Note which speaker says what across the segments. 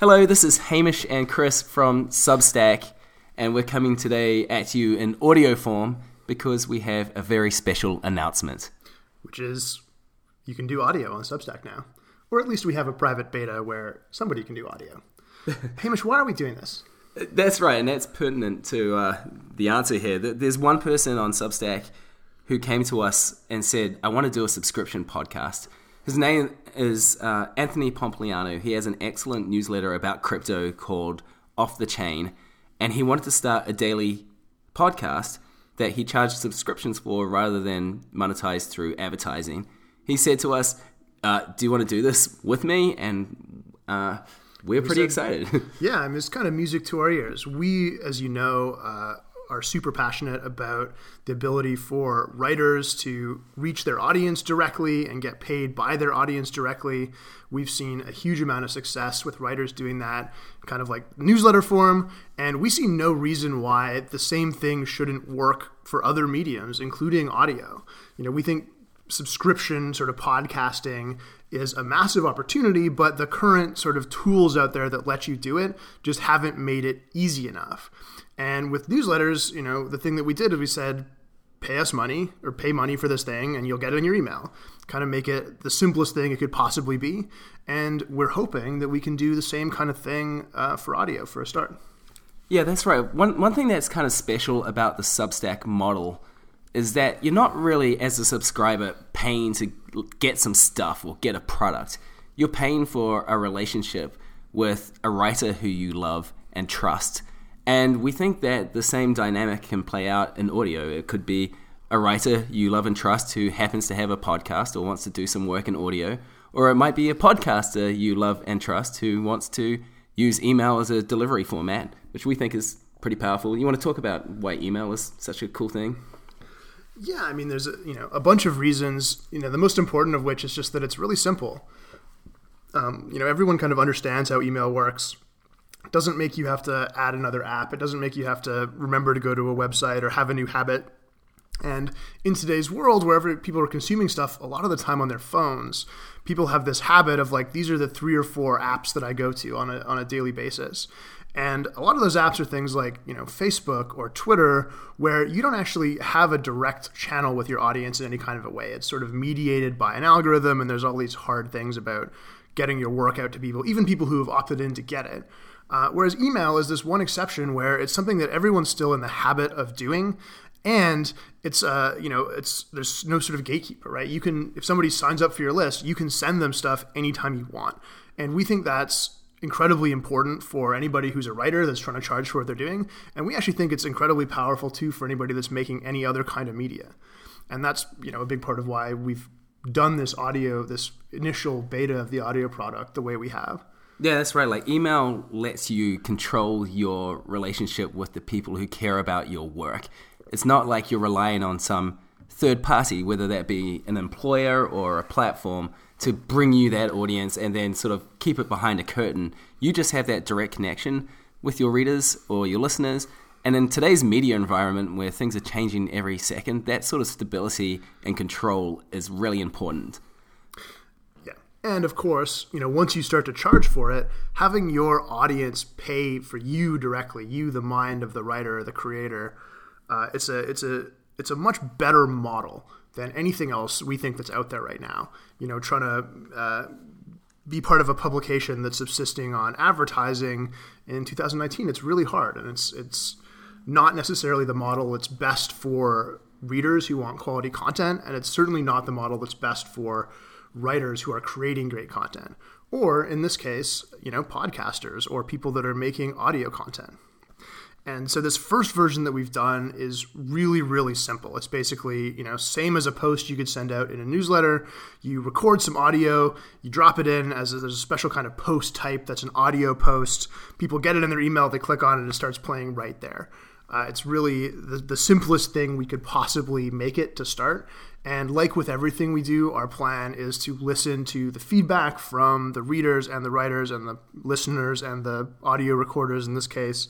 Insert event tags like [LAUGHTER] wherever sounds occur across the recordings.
Speaker 1: Hello, this is Hamish and Chris from Substack, and we're coming today at you in audio form because we have a very special announcement.
Speaker 2: Which is you can do audio on Substack now. Or at least we have a private beta where somebody can do audio. [LAUGHS] Hamish, why are we doing this?
Speaker 1: That's right, and that's pertinent to uh, the answer here. There's one person on Substack who came to us and said, I want to do a subscription podcast. His name is uh, Anthony Pompliano. He has an excellent newsletter about crypto called Off the Chain, and he wanted to start a daily podcast that he charged subscriptions for rather than monetize through advertising. He said to us, uh, "Do you want to do this with me?" And uh, we're pretty excited. [LAUGHS]
Speaker 2: yeah, I mean, it's kind of music to our ears. We, as you know, uh, are super passionate about the ability for writers to reach their audience directly and get paid by their audience directly. We've seen a huge amount of success with writers doing that, kind of like newsletter form, and we see no reason why the same thing shouldn't work for other mediums, including audio. You know, we think subscription sort of podcasting is a massive opportunity, but the current sort of tools out there that let you do it just haven't made it easy enough. And with newsletters, you know, the thing that we did is we said, pay us money or pay money for this thing and you'll get it in your email. Kind of make it the simplest thing it could possibly be. And we're hoping that we can do the same kind of thing uh, for audio for a start.
Speaker 1: Yeah, that's right. One, one thing that's kind of special about the Substack model is that you're not really, as a subscriber, paying to get some stuff or get a product. You're paying for a relationship with a writer who you love and trust and we think that the same dynamic can play out in audio. It could be a writer you love and trust who happens to have a podcast or wants to do some work in audio, or it might be a podcaster you love and trust who wants to use email as a delivery format, which we think is pretty powerful. You want to talk about why email is such a cool thing?
Speaker 2: Yeah, I mean, there's a, you know a bunch of reasons. You know, the most important of which is just that it's really simple. Um, you know, everyone kind of understands how email works it doesn't make you have to add another app. It doesn't make you have to remember to go to a website or have a new habit. And in today's world, wherever people are consuming stuff, a lot of the time on their phones, people have this habit of like, these are the three or four apps that I go to on a, on a daily basis. And a lot of those apps are things like, you know, Facebook or Twitter, where you don't actually have a direct channel with your audience in any kind of a way. It's sort of mediated by an algorithm, and there's all these hard things about getting your work out to people, even people who have opted in to get it. Uh, whereas email is this one exception where it's something that everyone's still in the habit of doing, and it's uh you know it's there's no sort of gatekeeper, right? You can if somebody signs up for your list, you can send them stuff anytime you want, and we think that's incredibly important for anybody who's a writer that's trying to charge for what they're doing, and we actually think it's incredibly powerful too for anybody that's making any other kind of media, and that's you know a big part of why we've done this audio, this initial beta of the audio product the way we have.
Speaker 1: Yeah, that's right. Like email lets you control your relationship with the people who care about your work. It's not like you're relying on some third party, whether that be an employer or a platform, to bring you that audience and then sort of keep it behind a curtain. You just have that direct connection with your readers or your listeners. And in today's media environment where things are changing every second, that sort of stability and control is really important. Yeah.
Speaker 2: And of course, you know, once you start to charge for it, having your audience pay for you directly, you the mind of the writer or the creator, uh, it's a it's a it's a much better model than anything else we think that's out there right now. You know, trying to uh, be part of a publication that's subsisting on advertising in 2019, it's really hard, and it's it's not necessarily the model that's best for readers who want quality content, and it's certainly not the model that's best for writers who are creating great content, or in this case, you know, podcasters or people that are making audio content. And so this first version that we've done is really, really simple. It's basically, you know, same as a post you could send out in a newsletter. You record some audio, you drop it in as a, there's a special kind of post type that's an audio post. People get it in their email, they click on it, and it starts playing right there. Uh, it's really the, the simplest thing we could possibly make it to start. And like with everything we do, our plan is to listen to the feedback from the readers and the writers and the listeners and the audio recorders in this case,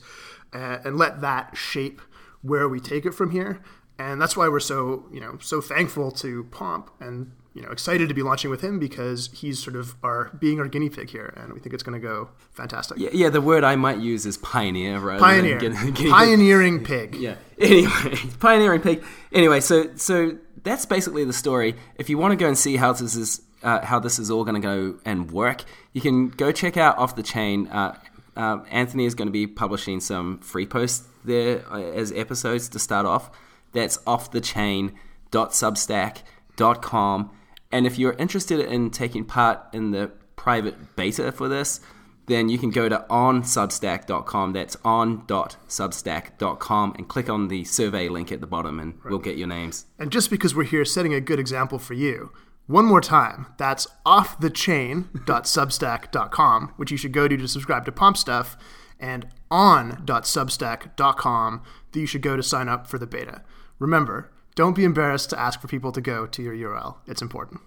Speaker 2: and let that shape where we take it from here. And that's why we're so, you know, so thankful to Pomp and you know excited to be launching with him because he's sort of our being our guinea pig here, and we think it's going to go fantastic.
Speaker 1: Yeah, yeah, the word I might use is pioneer right?
Speaker 2: Pioneer,
Speaker 1: guinea- guinea pig. [LAUGHS]
Speaker 2: pioneering pig.
Speaker 1: Yeah. Anyway, [LAUGHS] pioneering pig. Anyway, so so that's basically the story. If you want to go and see how this is uh, how this is all going to go and work, you can go check out off the chain. Uh, uh, Anthony is going to be publishing some free posts there uh, as episodes to start off. That's off the chain.substack.com. And if you're interested in taking part in the private beta for this, then you can go to onsubstack.com. That's on.substack.com and click on the survey link at the bottom, and we'll get your names.
Speaker 2: And just because we're here setting a good example for you, one more time, that's offthechain.substack.com, which you should go to to subscribe to Pomp Stuff, and on.substack.com that you should go to sign up for the beta. Remember, don't be embarrassed to ask for people to go to your URL. It's important.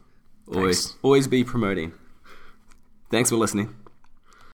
Speaker 1: Always, always be promoting. Thanks for listening.